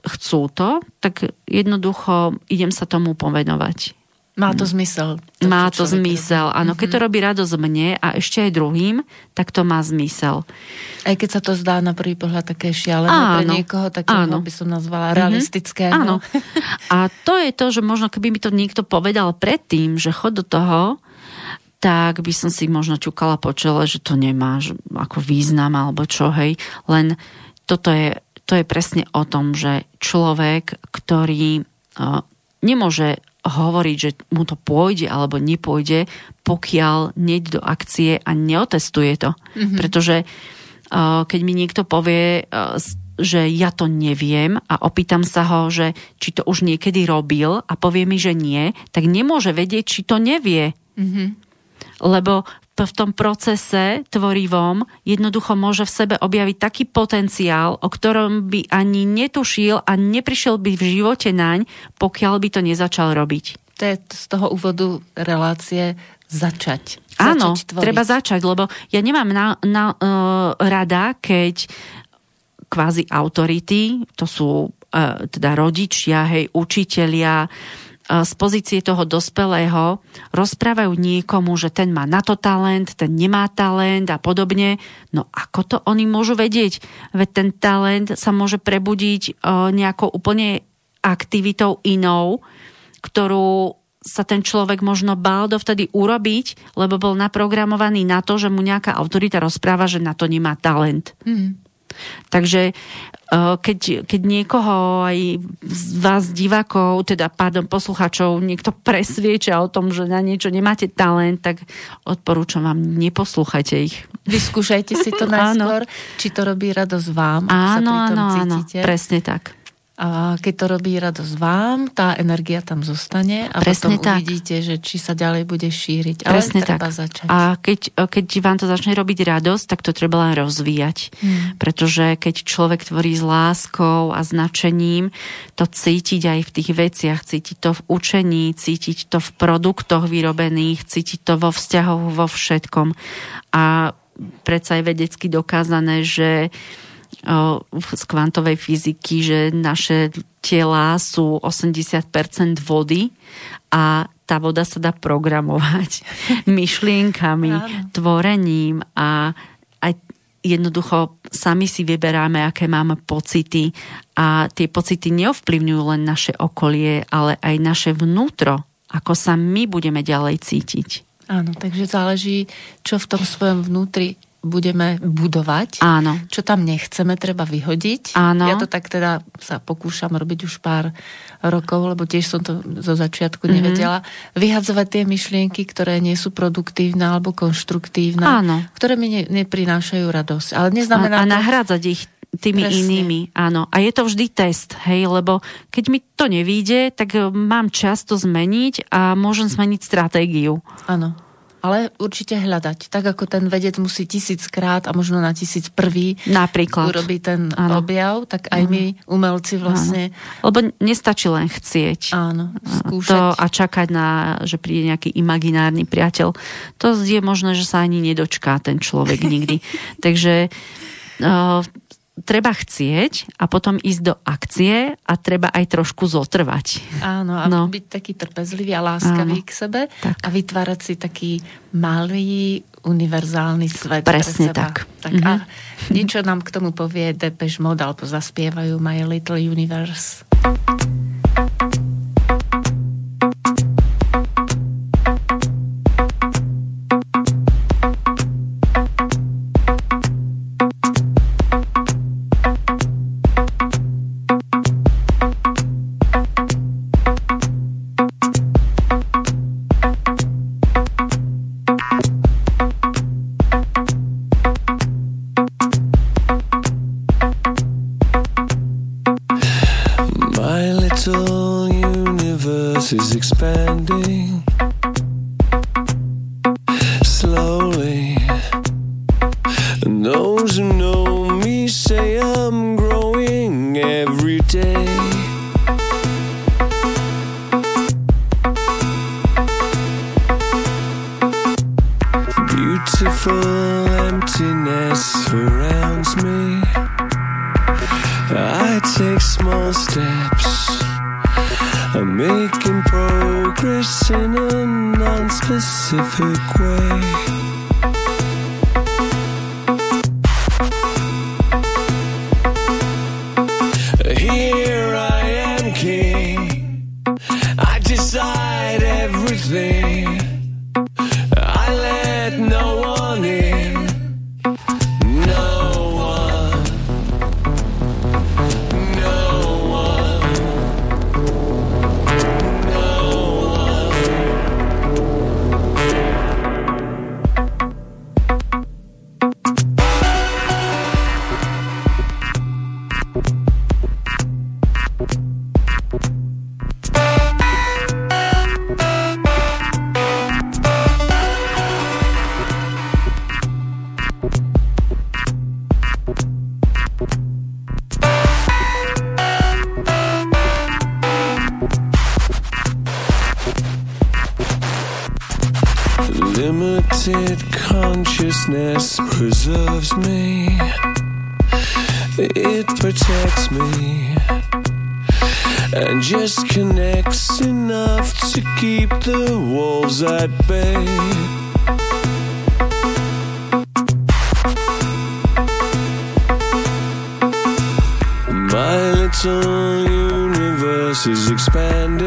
chcú to, tak jednoducho idem sa tomu povenovať. Má to zmysel. To, má to zmysel, robí. áno. Keď to mhm. robí radosť mne a ešte aj druhým, tak to má zmysel. Aj keď sa to zdá na prvý pohľad také šialené áno, pre niekoho, takého áno. by som nazvala realistické. Mm-hmm. Áno. A to je to, že možno keby mi to niekto povedal predtým, že chod do toho, tak by som si možno čukala po čele, že to nemá že ako význam alebo čo, hej. Len toto je, to je presne o tom, že človek, ktorý uh, nemôže hovoriť, že mu to pôjde alebo nepôjde, pokiaľ nejde do akcie a neotestuje to. Mm-hmm. Pretože uh, keď mi niekto povie, uh, že ja to neviem a opýtam sa ho, že či to už niekedy robil a povie mi, že nie, tak nemôže vedieť, či to nevie. Mm-hmm. Lebo v tom procese tvorivom jednoducho môže v sebe objaviť taký potenciál, o ktorom by ani netušil a neprišiel by v živote naň, pokiaľ by to nezačal robiť. To je z toho úvodu relácie začať. Áno, tvoriť. treba začať, lebo ja nemám na, na, uh, rada, keď kvázi autority, to sú uh, teda rodičia, hej, učitelia, z pozície toho dospelého rozprávajú niekomu, že ten má na to talent, ten nemá talent a podobne. No ako to oni môžu vedieť? Veď ten talent sa môže prebudiť nejakou úplne aktivitou inou, ktorú sa ten človek možno bál dovtedy urobiť, lebo bol naprogramovaný na to, že mu nejaká autorita rozpráva, že na to nemá talent. Mm. Takže eh, keď, keď niekoho aj z vás divákov, teda pádom posluchačov, niekto presvieča o tom, že na niečo nemáte talent, tak odporúčam vám, neposlúchajte ich. Vyskúšajte si to najskôr, či to robí radosť vám, áno, sa pri tom áno, cítite. Áno, presne tak. A keď to robí radosť vám, tá energia tam zostane a Presne potom tak. uvidíte, že či sa ďalej bude šíriť. Ale Presne treba tak. začať. A keď, keď vám to začne robiť radosť, tak to treba len rozvíjať. Hmm. Pretože keď človek tvorí s láskou a značením, to cítiť aj v tých veciach, cítiť to v učení, cítiť to v produktoch vyrobených, cítiť to vo vzťahoch, vo všetkom. A predsa je vedecky dokázané, že z kvantovej fyziky, že naše tela sú 80% vody a tá voda sa dá programovať myšlienkami, Áno. tvorením a aj jednoducho sami si vyberáme, aké máme pocity a tie pocity neovplyvňujú len naše okolie, ale aj naše vnútro, ako sa my budeme ďalej cítiť. Áno, takže záleží, čo v tom svojom vnútri budeme budovať. Áno. Čo tam nechceme, treba vyhodiť. Áno. Ja to tak teda sa pokúšam robiť už pár rokov, lebo tiež som to zo začiatku mm-hmm. nevedela. Vyhadzovať tie myšlienky, ktoré nie sú produktívne alebo konštruktívne. Áno. Ktoré mi ne, neprinášajú radosť. Ale neznamená a, a to... nahrádzať ich tými Presne. inými, áno. A je to vždy test, hej, lebo keď mi to nevíde, tak mám čas to zmeniť a môžem zmeniť stratégiu. Áno ale určite hľadať. Tak ako ten vedec musí tisíckrát a možno na tisíc prvý Napríklad. urobí ten ano. objav, tak aj ano. my umelci vlastne... Ano. Lebo nestačí len chcieť. Áno, skúšať. To a čakať na, že príde nejaký imaginárny priateľ. To je možné, že sa ani nedočká ten človek nikdy. Takže uh, treba chcieť a potom ísť do akcie a treba aj trošku zotrvať. Áno, a no. byť taký trpezlivý a láskavý Áno, k sebe tak. a vytvárať si taký malý univerzálny svet Presne pre seba. tak. tak mm-hmm. A niečo nám k tomu povie Depeche Mode, alebo zaspievajú My Little Universe. protects me and just connects enough to keep the wolves at bay. My little universe is expanding.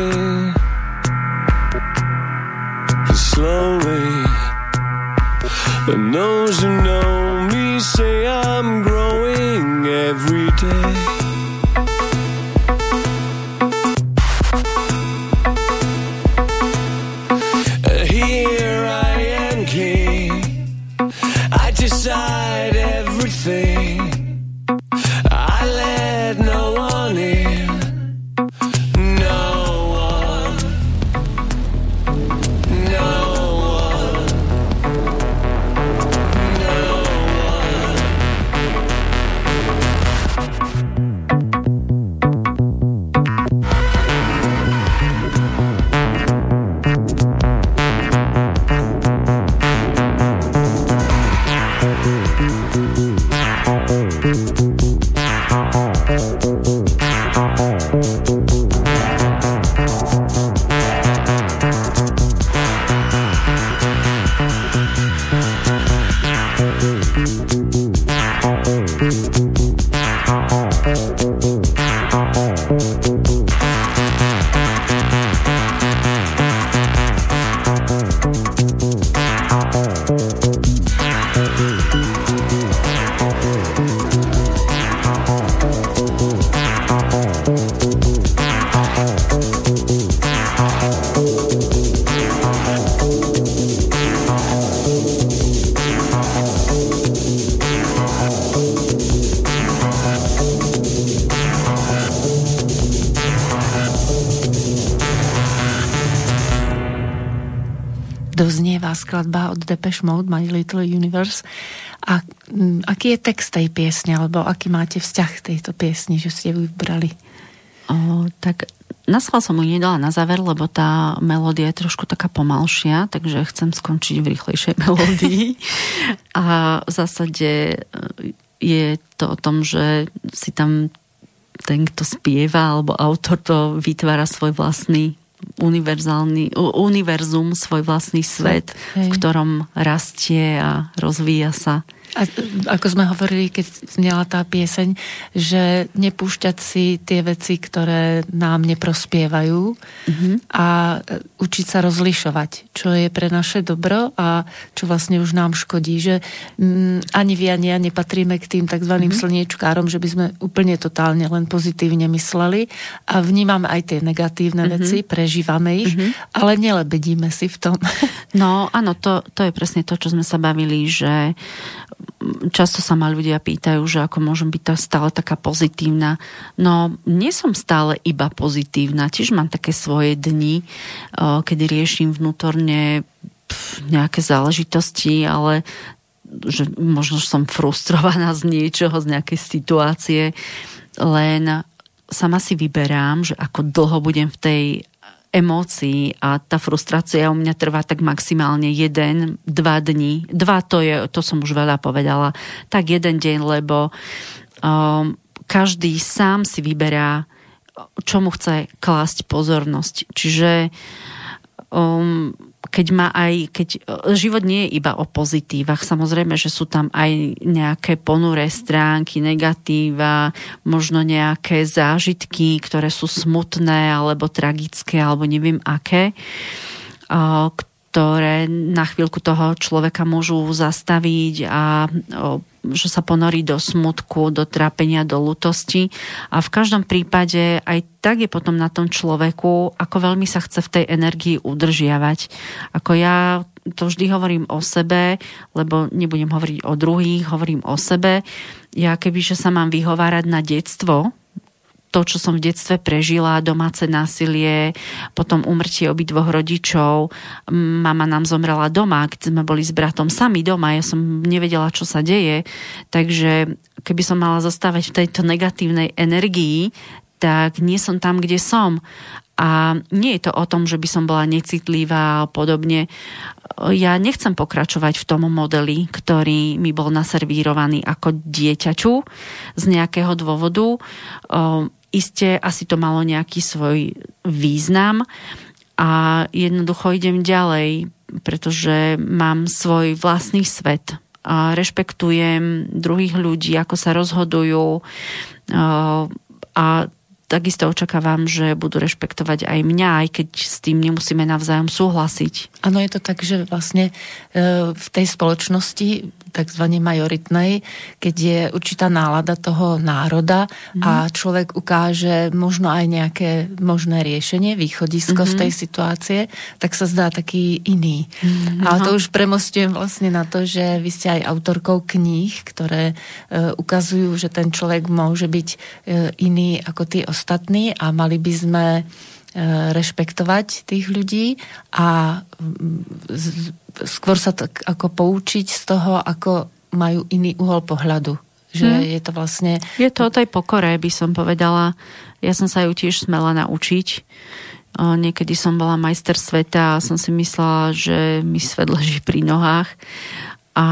Skladba od Depeche Mode, My Little Universe. A mm, aký je text tej piesne, alebo aký máte vzťah k tejto piesni, že ste ju vybrali? O, tak na som ju nedala na záver, lebo tá melódia je trošku taká pomalšia, takže chcem skončiť v rýchlejšej melódii. A v zásade e, je to o tom, že si tam ten, kto spieva, alebo autor to vytvára svoj vlastný univerzálny, univerzum, svoj vlastný svet, Hej. v ktorom rastie a rozvíja sa. A ako sme hovorili, keď znela tá pieseň, že nepúšťať si tie veci, ktoré nám neprospievajú mm-hmm. a učiť sa rozlišovať, čo je pre naše dobro a čo vlastne už nám škodí. Že mm, ani vy, ani ja nepatríme k tým tzv. Mm-hmm. slniečkárom, že by sme úplne totálne len pozitívne mysleli a vnímame aj tie negatívne mm-hmm. veci, prežívame ich, mm-hmm. ale nelebedíme si v tom. No áno, to, to je presne to, čo sme sa bavili, že často sa ma ľudia pýtajú, že ako môžem byť stále taká pozitívna. No, nie som stále iba pozitívna. Tiež mám také svoje dni, kedy riešim vnútorne nejaké záležitosti, ale že možno som frustrovaná z niečoho, z nejakej situácie, len sama si vyberám, že ako dlho budem v tej emócií a tá frustrácia u mňa trvá tak maximálne jeden, dva dní. Dva to je, to som už veľa povedala, tak jeden deň, lebo um, každý sám si vyberá, čomu chce klásť pozornosť. Čiže um, keď má aj, keď e, život nie je iba o pozitívach, samozrejme, že sú tam aj nejaké ponuré stránky, negatíva, možno nejaké zážitky, ktoré sú smutné alebo tragické alebo neviem aké, ktoré na chvíľku toho človeka môžu zastaviť a že sa ponorí do smutku, do trápenia, do lutosti. A v každom prípade aj tak je potom na tom človeku, ako veľmi sa chce v tej energii udržiavať. Ako ja to vždy hovorím o sebe, lebo nebudem hovoriť o druhých, hovorím o sebe. Ja kebyže sa mám vyhovárať na detstvo, to, čo som v detstve prežila, domáce násilie, potom umrtie obidvoch rodičov. Mama nám zomrela doma, keď sme boli s bratom sami doma, ja som nevedela, čo sa deje. Takže keby som mala zostávať v tejto negatívnej energii, tak nie som tam, kde som. A nie je to o tom, že by som bola necitlivá a podobne. Ja nechcem pokračovať v tom modeli, ktorý mi bol naservírovaný ako dieťaču z nejakého dôvodu iste asi to malo nejaký svoj význam a jednoducho idem ďalej, pretože mám svoj vlastný svet a rešpektujem druhých ľudí, ako sa rozhodujú a takisto očakávam, že budú rešpektovať aj mňa, aj keď s tým nemusíme navzájom súhlasiť. Áno, je to tak, že vlastne e, v tej spoločnosti tzv. majoritnej, keď je určitá nálada toho národa mm. a mhm. človek ukáže možno aj nejaké možné riešenie, východisko mm-hmm. z tej mhm. situácie, tak sa zdá taký iný. Mm, Ale to už premostujem vlastne na to, že vy ste aj autorkou kníh, ktoré e, ukazujú, že ten človek môže byť e, iný ako tí ostatní a mali by sme rešpektovať tých ľudí a skôr sa tak ako poučiť z toho, ako majú iný uhol pohľadu. Že hmm. je to vlastne... Je to o tej pokore, by som povedala. Ja som sa ju tiež smela naučiť. Niekedy som bola majster sveta a som si myslela, že mi svet leží pri nohách. A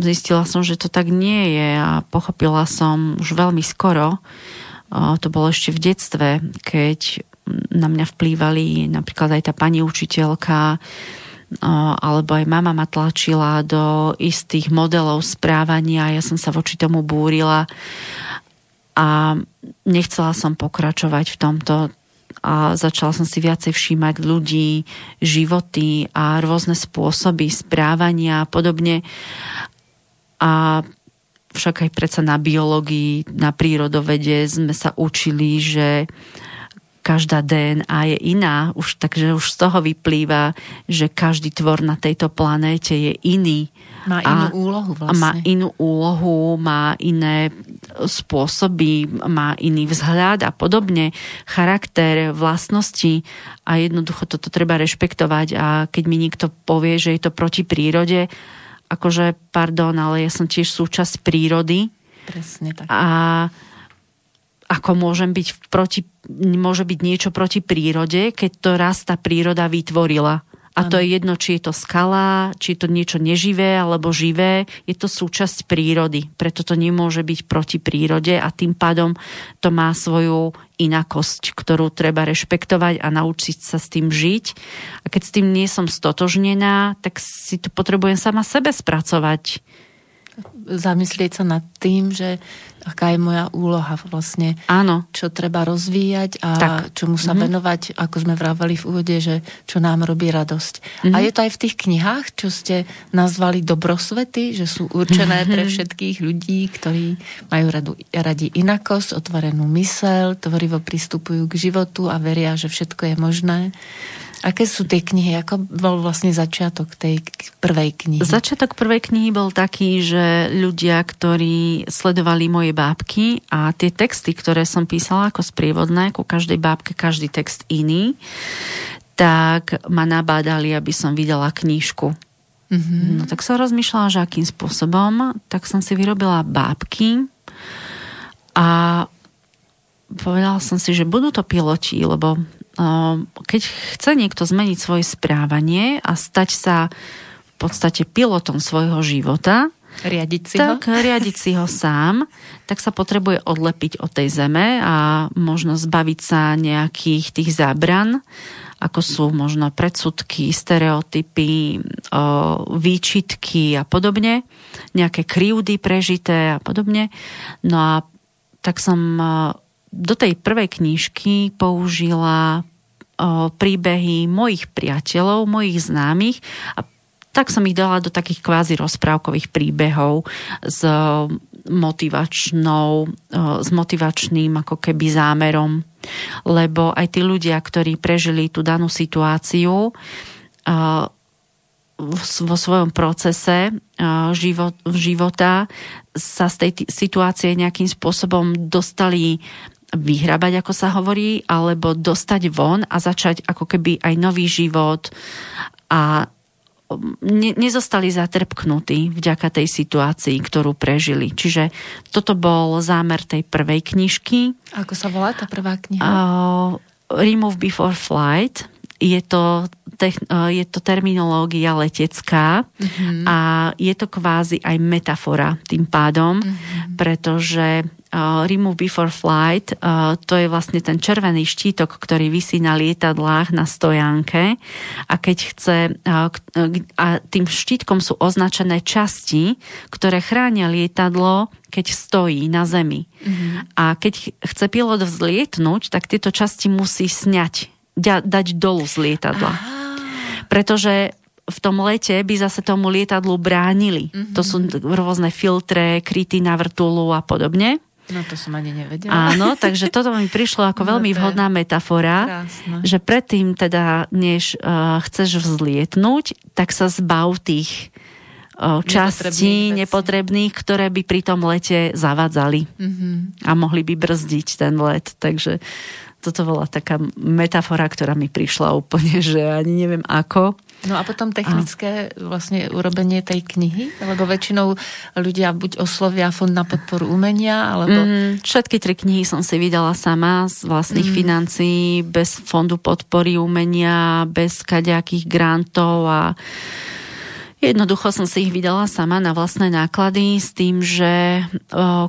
zistila som, že to tak nie je a pochopila som už veľmi skoro, to bolo ešte v detstve, keď na mňa vplývali napríklad aj tá pani učiteľka, alebo aj mama ma tlačila do istých modelov správania, ja som sa voči tomu búrila a nechcela som pokračovať v tomto a začala som si viacej všímať ľudí, životy a rôzne spôsoby správania a podobne. A však aj predsa na biológii, na prírodovede sme sa učili, že uh, každá DNA je iná, už, takže už z toho vyplýva, že každý tvor na tejto planéte je iný. Má inú a, úlohu vlastne. Má inú úlohu, má iné spôsoby, má iný vzhľad a podobne, charakter, vlastnosti a jednoducho toto treba rešpektovať a keď mi niekto povie, že je to proti prírode, akože pardon, ale ja som tiež súčasť prírody. Presne tak. A ako môžem byť proti, môže byť niečo proti prírode, keď to raz tá príroda vytvorila. A to je jedno, či je to skala, či je to niečo neživé alebo živé, je to súčasť prírody. Preto to nemôže byť proti prírode a tým pádom to má svoju inakosť, ktorú treba rešpektovať a naučiť sa s tým žiť. A keď s tým nie som stotožnená, tak si to potrebujem sama sebe spracovať zamyslieť sa nad tým, že aká je moja úloha vlastne. Áno. Čo treba rozvíjať a tak. čomu sa mm-hmm. venovať, ako sme vravali v úvode, že čo nám robí radosť. Mm-hmm. A je to aj v tých knihách, čo ste nazvali dobrosvety, že sú určené mm-hmm. pre všetkých ľudí, ktorí majú radu, radi inakosť, otvorenú mysel, tvorivo pristupujú k životu a veria, že všetko je možné. Aké sú tie knihy? Ako bol vlastne začiatok tej prvej knihy? Začiatok prvej knihy bol taký, že ľudia, ktorí sledovali moje bábky a tie texty, ktoré som písala ako sprievodné, ku každej bábke každý text iný, tak ma nabádali, aby som vydala knížku. Mm-hmm. No tak som rozmýšľala, že akým spôsobom, tak som si vyrobila bábky a povedala som si, že budú to piloti, lebo keď chce niekto zmeniť svoje správanie a stať sa v podstate pilotom svojho života, riadiť si tak ho? riadiť si ho sám, tak sa potrebuje odlepiť od tej zeme a možno zbaviť sa nejakých tých zábran, ako sú možno predsudky, stereotypy, výčitky a podobne, nejaké krivdy prežité a podobne. No a tak som do tej prvej knižky použila príbehy mojich priateľov, mojich známych a tak som ich dala do takých kvázi rozprávkových príbehov s motivačnou, s motivačným ako keby zámerom. Lebo aj tí ľudia, ktorí prežili tú danú situáciu, vo svojom procese život, života sa z tej situácie nejakým spôsobom dostali vyhrabať, ako sa hovorí, alebo dostať von a začať ako keby aj nový život a um, ne, nezostali zatrpknutí vďaka tej situácii, ktorú prežili. Čiže toto bol zámer tej prvej knižky. Ako sa volá tá prvá kniha? Uh, Remove Before Flight. Je to, uh, je to terminológia letecká uh-huh. a je to kvázi aj metafora tým pádom, uh-huh. pretože Remove Before Flight, to je vlastne ten červený štítok, ktorý vysí na lietadlách na stojánke a keď chce, a tým štítkom sú označené časti, ktoré chránia lietadlo, keď stojí na zemi. Mm-hmm. A keď chce pilot vzlietnúť, tak tieto časti musí sňať, dať dolu z lietadla. Aha. Pretože v tom lete by zase tomu lietadlu bránili. Mm-hmm. To sú rôzne filtre, kryty na vrtulu a podobne. No to som ani nevedela. Áno, takže toto mi prišlo ako no, veľmi vhodná metafora, krásne. že predtým teda, než uh, chceš vzlietnúť, tak sa zbav tých uh, častí nepotrebných, nepotrebných, ktoré by pri tom lete zavadzali mm-hmm. a mohli by brzdiť ten let. Takže toto bola taká metafora, ktorá mi prišla úplne, že ani neviem ako. No a potom technické a... vlastne urobenie tej knihy, lebo väčšinou ľudia buď oslovia fond na podporu umenia, alebo... Mm, všetky tri knihy som si vydala sama z vlastných mm. financií, bez fondu podpory umenia, bez kaďakých grantov a Jednoducho som si ich vydala sama na vlastné náklady s tým, že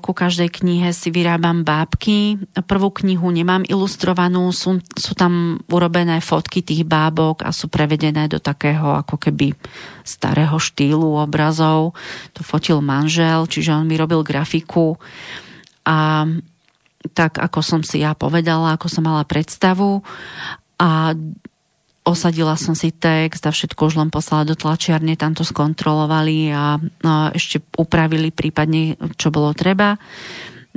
ku každej knihe si vyrábam bábky. Prvú knihu nemám ilustrovanú, sú, sú tam urobené fotky tých bábok a sú prevedené do takého ako keby starého štýlu obrazov. To fotil manžel, čiže on mi robil grafiku a tak ako som si ja povedala, ako som mala predstavu a osadila som si text a všetko už len poslala do tlačiarne, tam to skontrolovali a, a ešte upravili prípadne, čo bolo treba.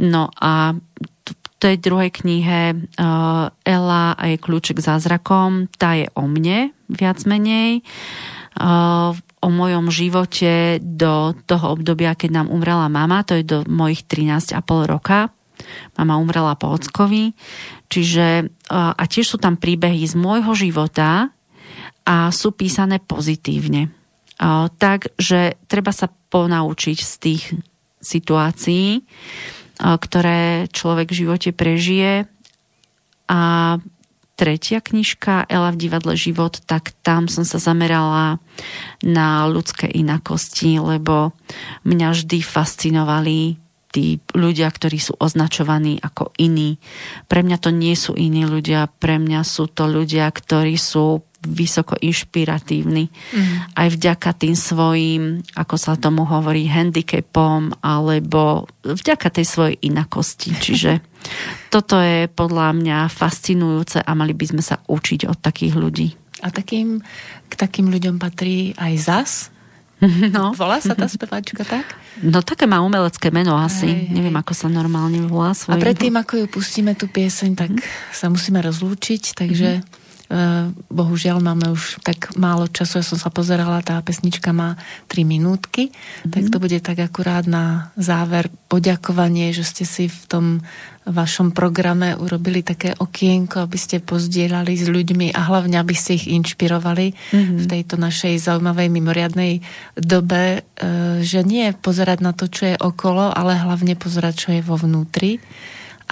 No a v tej druhej knihe uh, Ela a jej kľúček zázrakom, tá je o mne viac menej. Uh, o mojom živote do toho obdobia, keď nám umrela mama, to je do mojich 13,5 roka. Mama umrela po ockovi. Čiže a tiež sú tam príbehy z môjho života a sú písané pozitívne. Takže treba sa ponaučiť z tých situácií, ktoré človek v živote prežije. A tretia knižka Ela v divadle život, tak tam som sa zamerala na ľudské inakosti, lebo mňa vždy fascinovali tí ľudia, ktorí sú označovaní ako iní. Pre mňa to nie sú iní ľudia, pre mňa sú to ľudia, ktorí sú vysoko inšpiratívni. Mm. Aj vďaka tým svojim, ako sa tomu hovorí, handicapom, alebo vďaka tej svojej inakosti. Čiže toto je podľa mňa fascinujúce a mali by sme sa učiť od takých ľudí. A takým, k takým ľuďom patrí aj ZAS? No. Volá sa tá speváčka tak? No také má umelecké meno asi. Hej, hej. Neviem, ako sa normálne volá. A predtým, ako ju pustíme tú pieseň, tak mm. sa musíme rozlúčiť, takže mm. bohužiaľ máme už tak málo času. Ja som sa pozerala, tá pesnička má 3 minútky, mm. tak to bude tak akurát na záver poďakovanie, že ste si v tom vašom programe urobili také okienko, aby ste pozdielali s ľuďmi a hlavne, aby ste ich inšpirovali mm-hmm. v tejto našej zaujímavej mimoriadnej dobe, e, že nie pozerať na to, čo je okolo, ale hlavne pozerať, čo je vo vnútri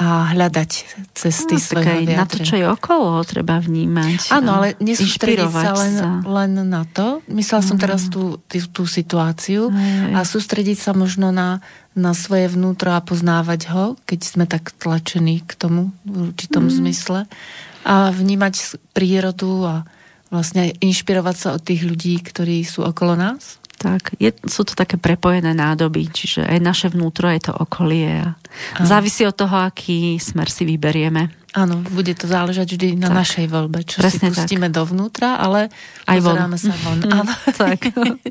a hľadať cesty no, svojho aj na to, čo je okolo, treba vnímať. Áno, ale nesústrediť sa len, sa len na to. Myslela som teraz mm. tú, tú, tú situáciu aj. a sústrediť sa možno na, na svoje vnútro a poznávať ho, keď sme tak tlačení k tomu v určitom mm. zmysle a vnímať prírodu a vlastne inšpirovať sa od tých ľudí, ktorí sú okolo nás. Tak, je, sú to také prepojené nádoby, čiže aj naše vnútro je to okolie a závisí od toho, aký smer si vyberieme. Áno, bude to záležať vždy na tak. našej voľbe, čo Presne si pustíme tak. dovnútra, ale aj pozeráme von. sa von. Mm, Áno. Tak.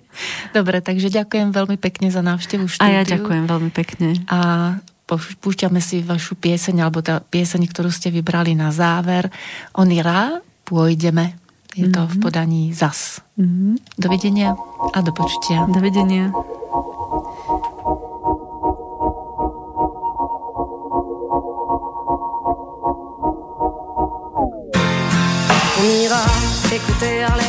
Dobre, takže ďakujem veľmi pekne za návštevu štúdiu. A ja ďakujem veľmi pekne. A púšťame si vašu pieseň, alebo tá pieseň, ktorú ste vybrali na záver. On irá, pôjdeme. Je to v podaní ZAS. Mm-hmm. Dovidenia a do počutia. Dovidenia. On ira écouter Harlem